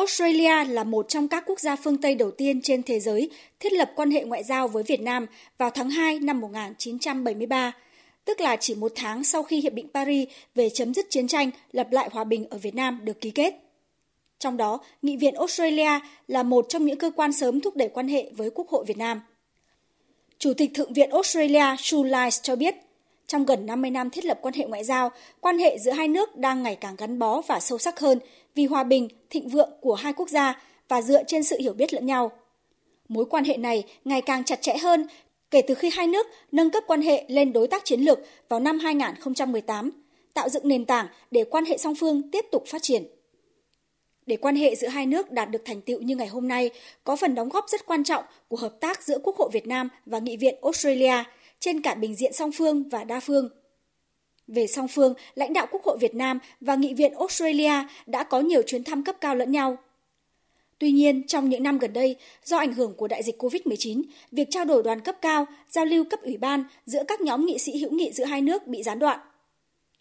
Australia là một trong các quốc gia phương Tây đầu tiên trên thế giới thiết lập quan hệ ngoại giao với Việt Nam vào tháng 2 năm 1973, tức là chỉ một tháng sau khi Hiệp định Paris về chấm dứt chiến tranh lập lại hòa bình ở Việt Nam được ký kết. Trong đó, Nghị viện Australia là một trong những cơ quan sớm thúc đẩy quan hệ với Quốc hội Việt Nam. Chủ tịch Thượng viện Australia Sue Lyles cho biết, trong gần 50 năm thiết lập quan hệ ngoại giao, quan hệ giữa hai nước đang ngày càng gắn bó và sâu sắc hơn vì hòa bình, thịnh vượng của hai quốc gia và dựa trên sự hiểu biết lẫn nhau. Mối quan hệ này ngày càng chặt chẽ hơn kể từ khi hai nước nâng cấp quan hệ lên đối tác chiến lược vào năm 2018, tạo dựng nền tảng để quan hệ song phương tiếp tục phát triển. Để quan hệ giữa hai nước đạt được thành tựu như ngày hôm nay, có phần đóng góp rất quan trọng của hợp tác giữa Quốc hội Việt Nam và Nghị viện Australia trên cả bình diện song phương và đa phương. Về song phương, lãnh đạo Quốc hội Việt Nam và Nghị viện Australia đã có nhiều chuyến thăm cấp cao lẫn nhau. Tuy nhiên, trong những năm gần đây, do ảnh hưởng của đại dịch COVID-19, việc trao đổi đoàn cấp cao, giao lưu cấp ủy ban giữa các nhóm nghị sĩ hữu nghị giữa hai nước bị gián đoạn.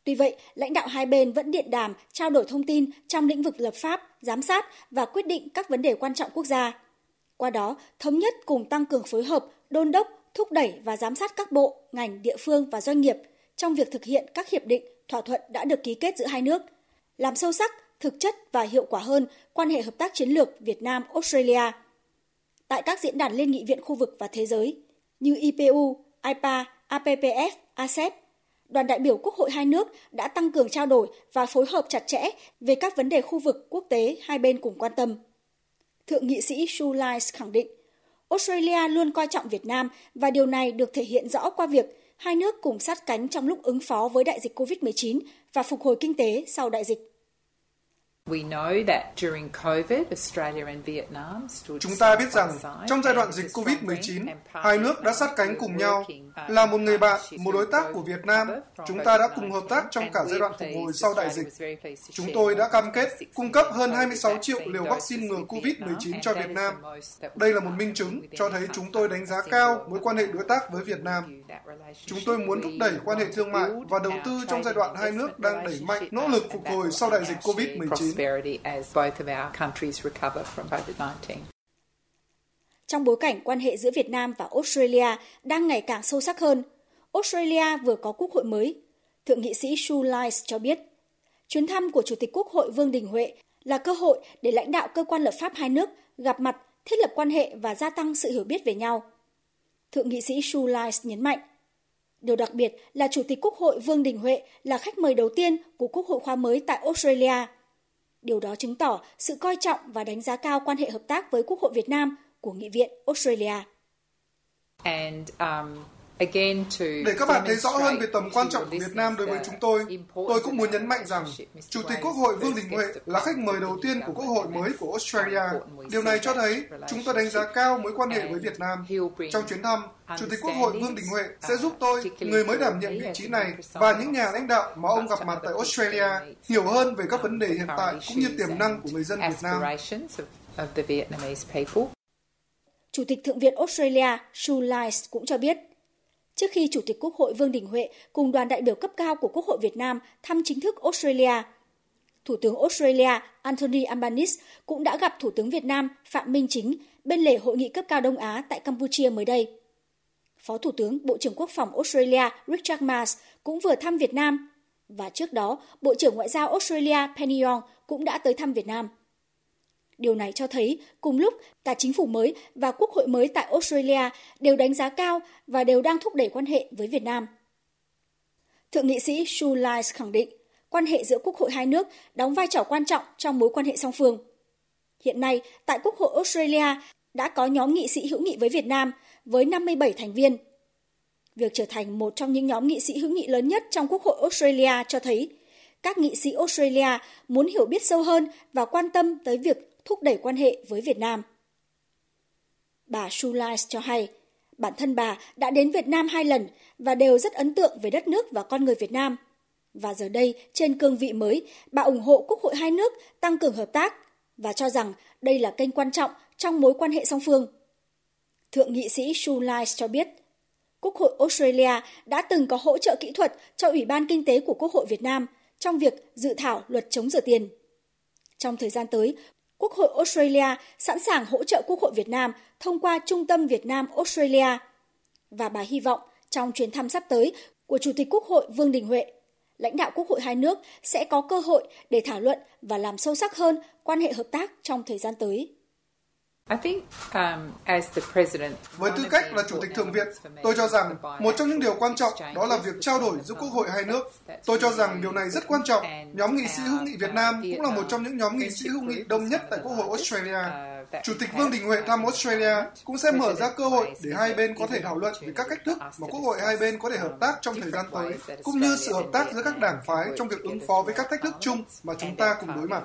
Tuy vậy, lãnh đạo hai bên vẫn điện đàm, trao đổi thông tin trong lĩnh vực lập pháp, giám sát và quyết định các vấn đề quan trọng quốc gia. Qua đó, thống nhất cùng tăng cường phối hợp, đôn đốc, thúc đẩy và giám sát các bộ, ngành, địa phương và doanh nghiệp trong việc thực hiện các hiệp định, thỏa thuận đã được ký kết giữa hai nước, làm sâu sắc, thực chất và hiệu quả hơn quan hệ hợp tác chiến lược Việt Nam Australia. Tại các diễn đàn liên nghị viện khu vực và thế giới như IPU, IPA, APPF, ASEP, đoàn đại biểu Quốc hội hai nước đã tăng cường trao đổi và phối hợp chặt chẽ về các vấn đề khu vực quốc tế hai bên cùng quan tâm. Thượng nghị sĩ Sue khẳng định, Australia luôn coi trọng Việt Nam và điều này được thể hiện rõ qua việc hai nước cùng sát cánh trong lúc ứng phó với đại dịch COVID-19 và phục hồi kinh tế sau đại dịch. Chúng ta biết rằng trong giai đoạn dịch COVID-19, hai nước đã sát cánh cùng nhau. Là một người bạn, một đối tác của Việt Nam, chúng ta đã cùng hợp tác trong cả giai đoạn phục hồi sau đại dịch. Chúng tôi đã cam kết cung cấp hơn 26 triệu liều vaccine ngừa COVID-19 cho Việt Nam. Đây là một minh chứng cho thấy chúng tôi đánh giá cao mối quan hệ đối tác với Việt Nam. Chúng tôi muốn thúc đẩy quan hệ thương mại và đầu tư trong giai đoạn hai nước đang đẩy mạnh nỗ lực phục hồi sau đại dịch COVID-19 prosperity as both of our countries recover from COVID-19. Trong bối cảnh quan hệ giữa Việt Nam và Australia đang ngày càng sâu sắc hơn, Australia vừa có quốc hội mới. Thượng nghị sĩ Sue Lys cho biết, chuyến thăm của Chủ tịch Quốc hội Vương Đình Huệ là cơ hội để lãnh đạo cơ quan lập pháp hai nước gặp mặt, thiết lập quan hệ và gia tăng sự hiểu biết về nhau. Thượng nghị sĩ Sue Lys nhấn mạnh, Điều đặc biệt là Chủ tịch Quốc hội Vương Đình Huệ là khách mời đầu tiên của Quốc hội khóa mới tại Australia – Điều đó chứng tỏ sự coi trọng và đánh giá cao quan hệ hợp tác với Quốc hội Việt Nam của Nghị viện Australia. And, um, để các bạn thấy rõ hơn về tầm quan trọng của Việt Nam đối với chúng tôi, tôi cũng muốn nhấn mạnh rằng Chủ tịch Quốc hội Vương Đình Huệ là khách mời đầu tiên của Quốc hội mới của Australia. Điều này cho thấy chúng tôi đánh giá cao mối quan hệ với Việt Nam. Trong chuyến thăm, Chủ tịch Quốc hội Vương Đình Huệ sẽ giúp tôi, người mới đảm nhiệm vị trí này, và những nhà lãnh đạo mà ông gặp mặt tại Australia hiểu hơn về các vấn đề hiện tại cũng như tiềm năng của người dân Việt Nam. Chủ tịch Thượng viện Australia Sue Lys cũng cho biết trước khi Chủ tịch Quốc hội Vương Đình Huệ cùng đoàn đại biểu cấp cao của Quốc hội Việt Nam thăm chính thức Australia. Thủ tướng Australia Anthony Albanese cũng đã gặp Thủ tướng Việt Nam Phạm Minh Chính bên lề hội nghị cấp cao Đông Á tại Campuchia mới đây. Phó Thủ tướng, Bộ trưởng Quốc phòng Australia Richard Marles cũng vừa thăm Việt Nam và trước đó, Bộ trưởng Ngoại giao Australia Penny Yong cũng đã tới thăm Việt Nam. Điều này cho thấy cùng lúc cả chính phủ mới và quốc hội mới tại Australia đều đánh giá cao và đều đang thúc đẩy quan hệ với Việt Nam. Thượng nghị sĩ Shu Lies khẳng định quan hệ giữa quốc hội hai nước đóng vai trò quan trọng trong mối quan hệ song phương. Hiện nay, tại Quốc hội Australia đã có nhóm nghị sĩ hữu nghị với Việt Nam với 57 thành viên. Việc trở thành một trong những nhóm nghị sĩ hữu nghị lớn nhất trong Quốc hội Australia cho thấy các nghị sĩ Australia muốn hiểu biết sâu hơn và quan tâm tới việc thúc đẩy quan hệ với Việt Nam. Bà Sulais cho hay, bản thân bà đã đến Việt Nam hai lần và đều rất ấn tượng về đất nước và con người Việt Nam. Và giờ đây, trên cương vị mới, bà ủng hộ Quốc hội hai nước tăng cường hợp tác và cho rằng đây là kênh quan trọng trong mối quan hệ song phương. Thượng nghị sĩ Sulais cho biết, Quốc hội Australia đã từng có hỗ trợ kỹ thuật cho Ủy ban Kinh tế của Quốc hội Việt Nam trong việc dự thảo luật chống rửa tiền. Trong thời gian tới, Quốc hội Australia sẵn sàng hỗ trợ Quốc hội Việt Nam thông qua Trung tâm Việt Nam Australia. Và bà hy vọng trong chuyến thăm sắp tới của Chủ tịch Quốc hội Vương Đình Huệ, lãnh đạo Quốc hội hai nước sẽ có cơ hội để thảo luận và làm sâu sắc hơn quan hệ hợp tác trong thời gian tới. Um, Với tư cách là Chủ tịch Thượng viện, tôi cho rằng một trong những điều quan trọng đó là việc trao đổi giữa Quốc hội hai nước. Tôi cho rằng điều này rất quan trọng. Nhóm nghị sĩ hữu nghị Việt Nam cũng là một trong những nhóm nghị sĩ hữu nghị đông nhất tại Quốc hội Australia. Uh, Chủ tịch Vương Đình Huệ thăm Australia cũng sẽ mở ra cơ hội để hai bên có thể thảo luận về các cách thức mà Quốc hội hai bên có thể hợp tác trong thời gian tới, cũng như sự hợp tác giữa các đảng phái trong việc ứng phó với các thách thức chung mà chúng ta cùng đối mặt.